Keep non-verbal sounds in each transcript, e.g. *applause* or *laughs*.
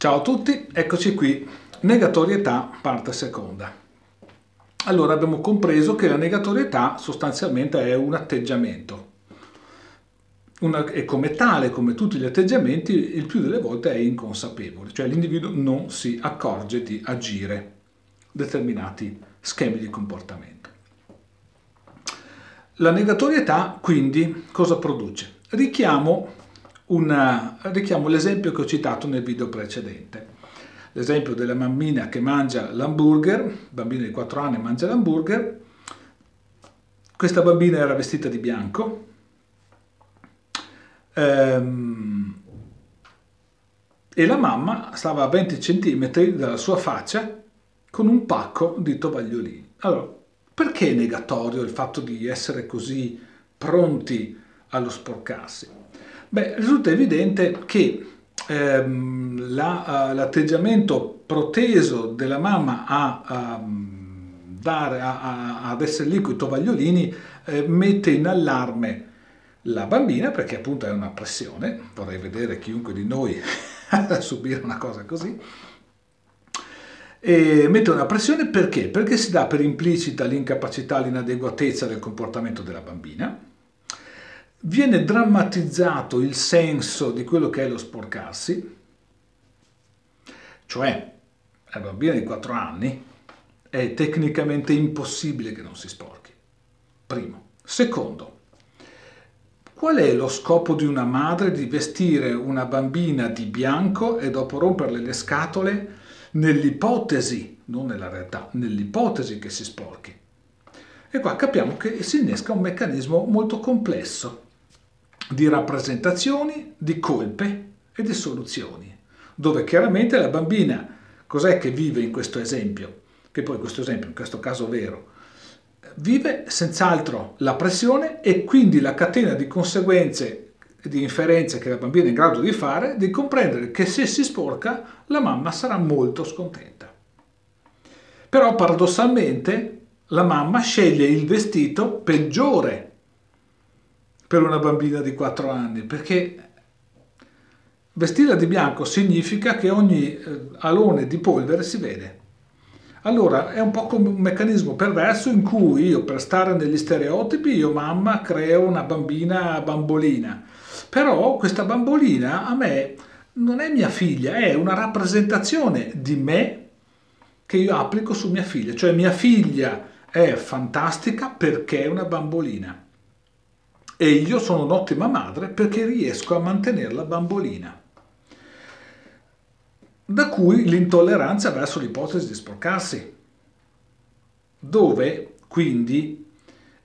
Ciao a tutti, eccoci qui, negatorietà parte seconda. Allora abbiamo compreso che la negatorietà sostanzialmente è un atteggiamento una, e come tale, come tutti gli atteggiamenti, il più delle volte è inconsapevole, cioè l'individuo non si accorge di agire determinati schemi di comportamento. La negatorietà quindi cosa produce? Richiamo una, richiamo l'esempio che ho citato nel video precedente. L'esempio della bambina che mangia l'hamburger, bambina di 4 anni mangia l'hamburger, questa bambina era vestita di bianco, ehm, e la mamma stava a 20 cm dalla sua faccia con un pacco di tovagliolini. Allora, perché è negatorio il fatto di essere così pronti allo sporcarsi? Beh, risulta evidente che ehm, la, uh, l'atteggiamento proteso della mamma a, a dare, a, ad essere lì con i tovagliolini eh, mette in allarme la bambina perché appunto è una pressione, vorrei vedere chiunque di noi *laughs* subire una cosa così, e mette una pressione perché? Perché si dà per implicita l'incapacità, l'inadeguatezza del comportamento della bambina, viene drammatizzato il senso di quello che è lo sporcarsi, cioè la bambina di 4 anni è tecnicamente impossibile che non si sporchi. Primo. Secondo, qual è lo scopo di una madre di vestire una bambina di bianco e dopo romperle le scatole nell'ipotesi, non nella realtà, nell'ipotesi che si sporchi? E qua capiamo che si innesca un meccanismo molto complesso di rappresentazioni, di colpe e di soluzioni, dove chiaramente la bambina cos'è che vive in questo esempio, che poi questo esempio in questo caso vero, vive senz'altro la pressione e quindi la catena di conseguenze di inferenze che la bambina è in grado di fare, di comprendere che se si sporca la mamma sarà molto scontenta. Però paradossalmente la mamma sceglie il vestito peggiore per una bambina di 4 anni, perché vestirla di bianco significa che ogni eh, alone di polvere si vede. Allora è un po' come un meccanismo perverso in cui io per stare negli stereotipi, io mamma creo una bambina bambolina, però questa bambolina a me non è mia figlia, è una rappresentazione di me che io applico su mia figlia, cioè mia figlia è fantastica perché è una bambolina e io sono un'ottima madre perché riesco a mantenerla bambolina. Da cui l'intolleranza verso l'ipotesi di sporcarsi, dove quindi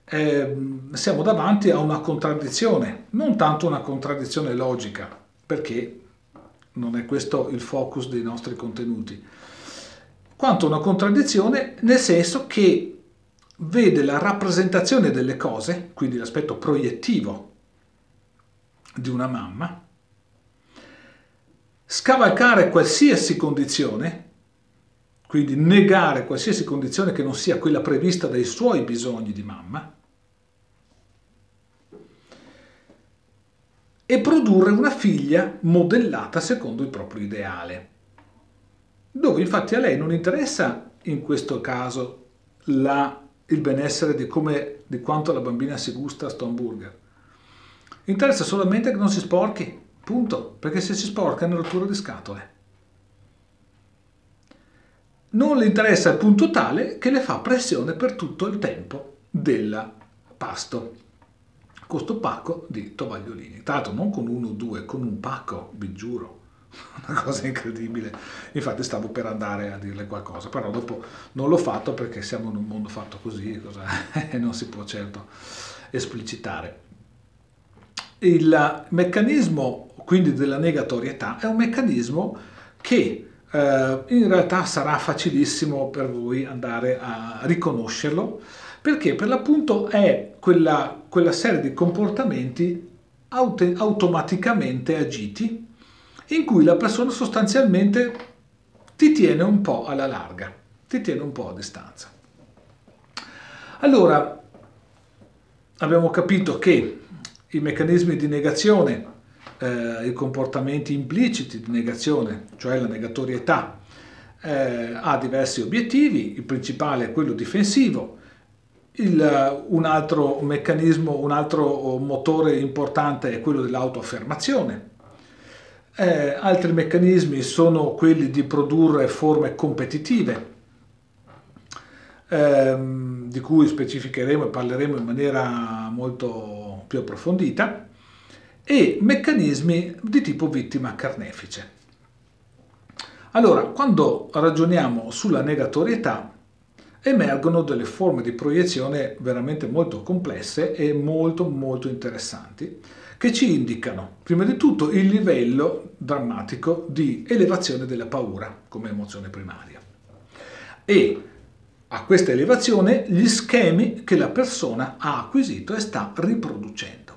eh, siamo davanti a una contraddizione, non tanto una contraddizione logica, perché non è questo il focus dei nostri contenuti, quanto una contraddizione nel senso che vede la rappresentazione delle cose, quindi l'aspetto proiettivo di una mamma, scavalcare qualsiasi condizione, quindi negare qualsiasi condizione che non sia quella prevista dai suoi bisogni di mamma, e produrre una figlia modellata secondo il proprio ideale, dove infatti a lei non interessa in questo caso la il benessere di, come, di quanto la bambina si gusta sto hamburger. Interessa solamente che non si sporchi, punto, perché se si sporca è una rottura di scatole. Non le interessa il punto tale che le fa pressione per tutto il tempo del pasto. Questo pacco di tovagliolini. Tra l'altro non con uno o due, con un pacco, vi giuro *laughs* una cosa incredibile. Infatti stavo per andare a dirle qualcosa, però dopo non l'ho fatto perché siamo in un mondo fatto così *laughs* e non si può certo esplicitare. Il meccanismo quindi della negatorietà è un meccanismo che eh, in realtà sarà facilissimo per voi andare a riconoscerlo perché per l'appunto è quella, quella serie di comportamenti auto, automaticamente agiti in cui la persona sostanzialmente ti tiene un po' alla larga, ti tiene un po' a distanza. Allora, abbiamo capito che i meccanismi di negazione eh, i comportamenti impliciti di negazione, cioè la negatorietà, eh, ha diversi obiettivi, il principale è quello difensivo, il, un altro meccanismo, un altro motore importante è quello dell'autoaffermazione. Eh, altri meccanismi sono quelli di produrre forme competitive, ehm, di cui specificheremo e parleremo in maniera molto più approfondita, e meccanismi di tipo vittima carnefice. Allora, quando ragioniamo sulla negatorietà, emergono delle forme di proiezione veramente molto complesse e molto molto interessanti che ci indicano prima di tutto il livello drammatico di elevazione della paura come emozione primaria e a questa elevazione gli schemi che la persona ha acquisito e sta riproducendo.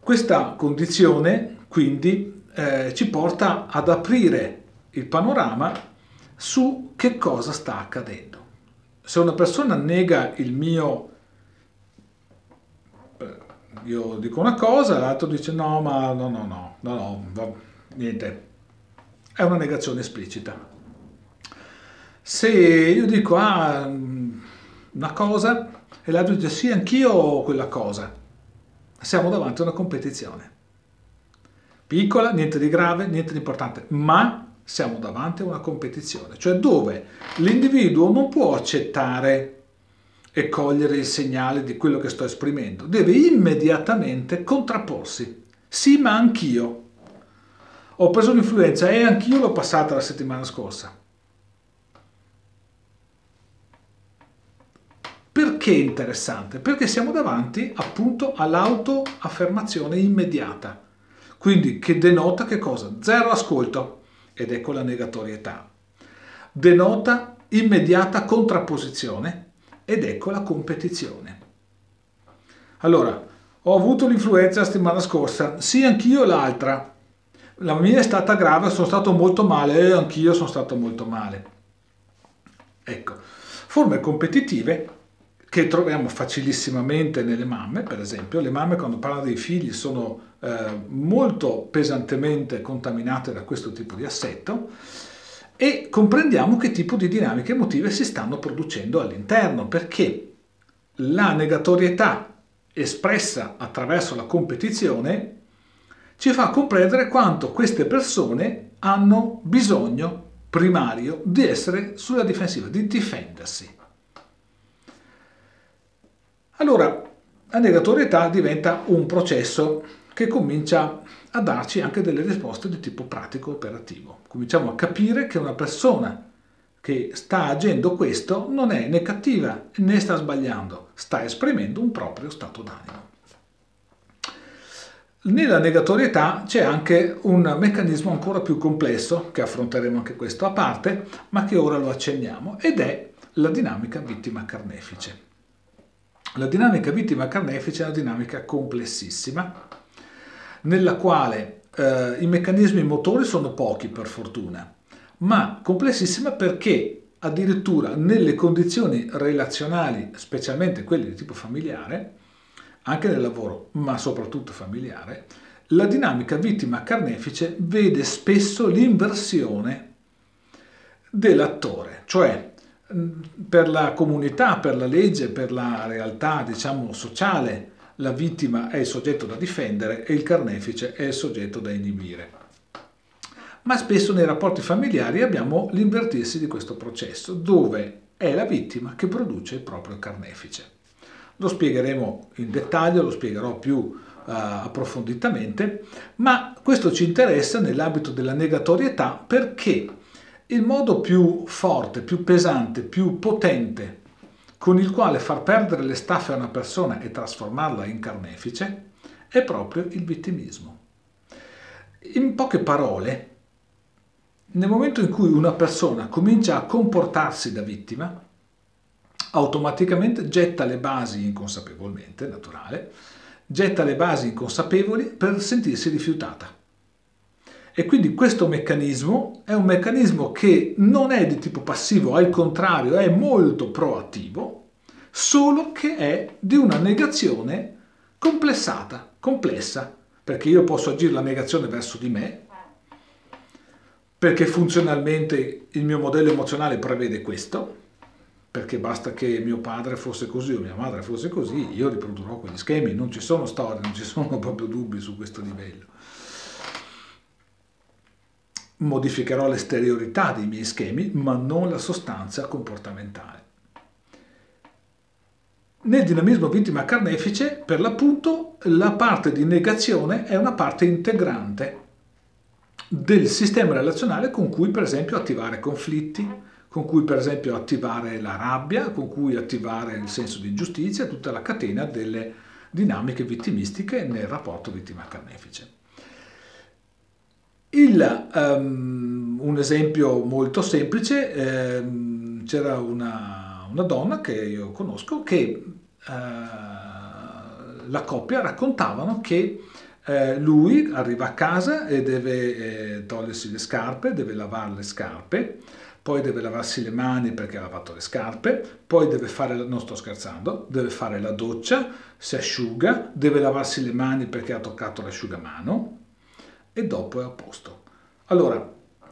Questa condizione quindi eh, ci porta ad aprire il panorama su che cosa sta accadendo. Se una persona nega il mio, io dico una cosa, l'altro dice no, ma no, no, no, no, no, no niente, è una negazione esplicita. Se io dico ah, una cosa e l'altro dice sì, anch'io ho quella cosa, siamo davanti a una competizione. Piccola, niente di grave, niente di importante, ma siamo davanti a una competizione, cioè dove l'individuo non può accettare e cogliere il segnale di quello che sto esprimendo, deve immediatamente contrapporsi. Sì, ma anch'io. Ho preso l'influenza e anch'io l'ho passata la settimana scorsa. Perché è interessante? Perché siamo davanti appunto all'autoaffermazione immediata, quindi che denota che cosa? Zero ascolto ed ecco la negatorietà. Denota immediata contrapposizione ed ecco la competizione. Allora, ho avuto l'influenza la settimana scorsa, sì anch'io l'altra. La mia è stata grave, sono stato molto male e anch'io sono stato molto male. Ecco, forme competitive che troviamo facilissimamente nelle mamme, per esempio. Le mamme quando parlano dei figli sono eh, molto pesantemente contaminate da questo tipo di assetto e comprendiamo che tipo di dinamiche emotive si stanno producendo all'interno, perché la negatorietà espressa attraverso la competizione ci fa comprendere quanto queste persone hanno bisogno primario di essere sulla difensiva, di difendersi. Allora, la negatorietà diventa un processo che comincia a darci anche delle risposte di tipo pratico operativo. Cominciamo a capire che una persona che sta agendo questo non è né cattiva né sta sbagliando, sta esprimendo un proprio stato d'animo. Nella negatorietà c'è anche un meccanismo ancora più complesso, che affronteremo anche questo a parte, ma che ora lo accenniamo, ed è la dinamica vittima carnefice. La dinamica vittima carnefice è una dinamica complessissima, nella quale eh, i meccanismi motori sono pochi per fortuna, ma complessissima perché addirittura nelle condizioni relazionali, specialmente quelle di tipo familiare, anche nel lavoro, ma soprattutto familiare, la dinamica vittima carnefice vede spesso l'inversione dell'attore, cioè per la comunità, per la legge, per la realtà diciamo sociale, la vittima è il soggetto da difendere e il carnefice è il soggetto da inibire. Ma spesso nei rapporti familiari abbiamo l'invertirsi di questo processo, dove è la vittima che produce il proprio carnefice. Lo spiegheremo in dettaglio, lo spiegherò più uh, approfonditamente, ma questo ci interessa nell'ambito della negatorietà perché il modo più forte, più pesante, più potente con il quale far perdere le staffe a una persona e trasformarla in carnefice è proprio il vittimismo. In poche parole, nel momento in cui una persona comincia a comportarsi da vittima, automaticamente getta le basi inconsapevolmente, naturale, getta le basi inconsapevoli per sentirsi rifiutata. E quindi questo meccanismo è un meccanismo che non è di tipo passivo, al contrario è molto proattivo, solo che è di una negazione complessata, complessa, perché io posso agire la negazione verso di me, perché funzionalmente il mio modello emozionale prevede questo, perché basta che mio padre fosse così o mia madre fosse così, io riprodurrò quegli schemi, non ci sono storie, non ci sono *laughs* proprio dubbi su questo livello. Modificherò l'esteriorità dei miei schemi, ma non la sostanza comportamentale. Nel dinamismo vittima carnefice, per l'appunto, la parte di negazione è una parte integrante del sistema relazionale con cui per esempio attivare conflitti, con cui per esempio attivare la rabbia, con cui attivare il senso di ingiustizia, tutta la catena delle dinamiche vittimistiche nel rapporto vittima-carnefice. Il, um, un esempio molto semplice, um, c'era una una donna che io conosco che eh, la coppia raccontavano che eh, lui arriva a casa e deve eh, togliersi le scarpe, deve lavare le scarpe, poi deve lavarsi le mani perché ha lavato le scarpe, poi deve fare, non sto scherzando, deve fare la doccia, si asciuga, deve lavarsi le mani perché ha toccato l'asciugamano e dopo è a posto. Allora,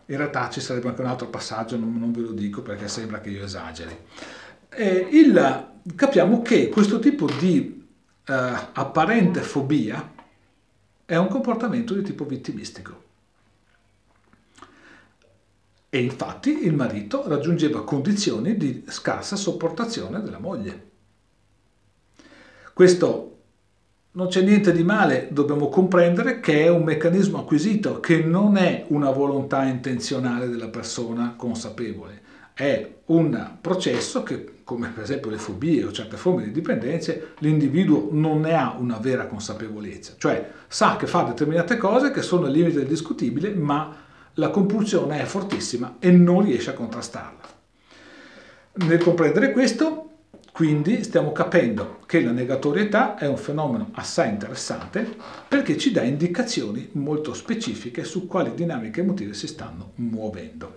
in realtà ci sarebbe anche un altro passaggio, non, non ve lo dico perché sembra che io esageri eh, il, capiamo che questo tipo di eh, apparente fobia è un comportamento di tipo vittimistico. E infatti il marito raggiungeva condizioni di scarsa sopportazione della moglie. Questo non c'è niente di male, dobbiamo comprendere che è un meccanismo acquisito, che non è una volontà intenzionale della persona consapevole è un processo che, come per esempio le fobie o certe forme di dipendenze, l'individuo non ne ha una vera consapevolezza, cioè sa che fa determinate cose che sono al limite del discutibile, ma la compulsione è fortissima e non riesce a contrastarla. Nel comprendere questo, quindi stiamo capendo che la negatorietà è un fenomeno assai interessante perché ci dà indicazioni molto specifiche su quali dinamiche emotive si stanno muovendo.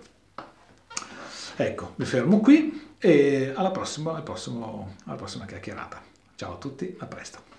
Ecco, mi fermo qui e alla prossima, alla prossima, alla prossima chiacchierata. Ciao a tutti, a presto.